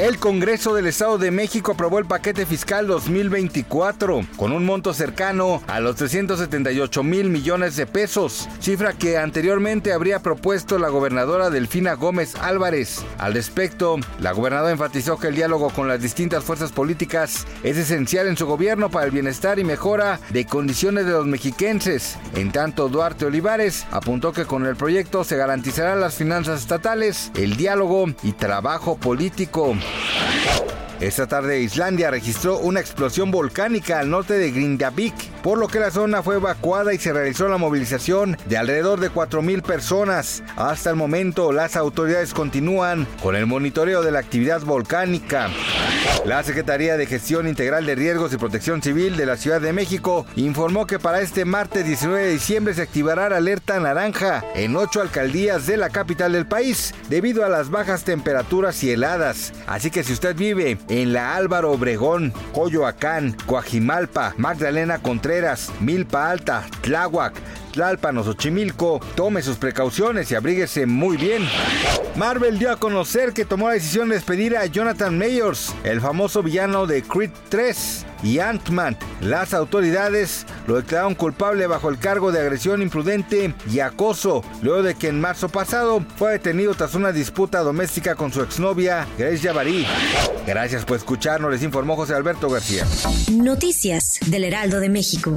El Congreso del Estado de México aprobó el paquete fiscal 2024 con un monto cercano a los 378 mil millones de pesos, cifra que anteriormente habría propuesto la gobernadora Delfina Gómez Álvarez. Al respecto, la gobernadora enfatizó que el diálogo con las distintas fuerzas políticas es esencial en su gobierno para el bienestar y mejora de condiciones de los mexiquenses. En tanto, Duarte Olivares apuntó que con el proyecto se garantizarán las finanzas estatales, el diálogo y trabajo político. Esta tarde Islandia registró una explosión volcánica al norte de Grindavik, por lo que la zona fue evacuada y se realizó la movilización de alrededor de 4.000 personas. Hasta el momento las autoridades continúan con el monitoreo de la actividad volcánica. La Secretaría de Gestión Integral de Riesgos y Protección Civil de la Ciudad de México informó que para este martes 19 de diciembre se activará la alerta naranja en ocho alcaldías de la capital del país debido a las bajas temperaturas y heladas. Así que si usted vive en la Álvaro Obregón, Coyoacán, Coajimalpa, Magdalena Contreras, Milpa Alta, Tláhuac, Tlalpan o Xochimilco, tome sus precauciones y abríguese muy bien. Marvel dio a conocer que tomó la decisión de despedir a Jonathan Mayors, el famoso villano de Creed 3 y Ant-Man. Las autoridades lo declararon culpable bajo el cargo de agresión imprudente y acoso, luego de que en marzo pasado fue detenido tras una disputa doméstica con su exnovia Grace Javari. Gracias por escucharnos, les informó José Alberto García. Noticias del Heraldo de México.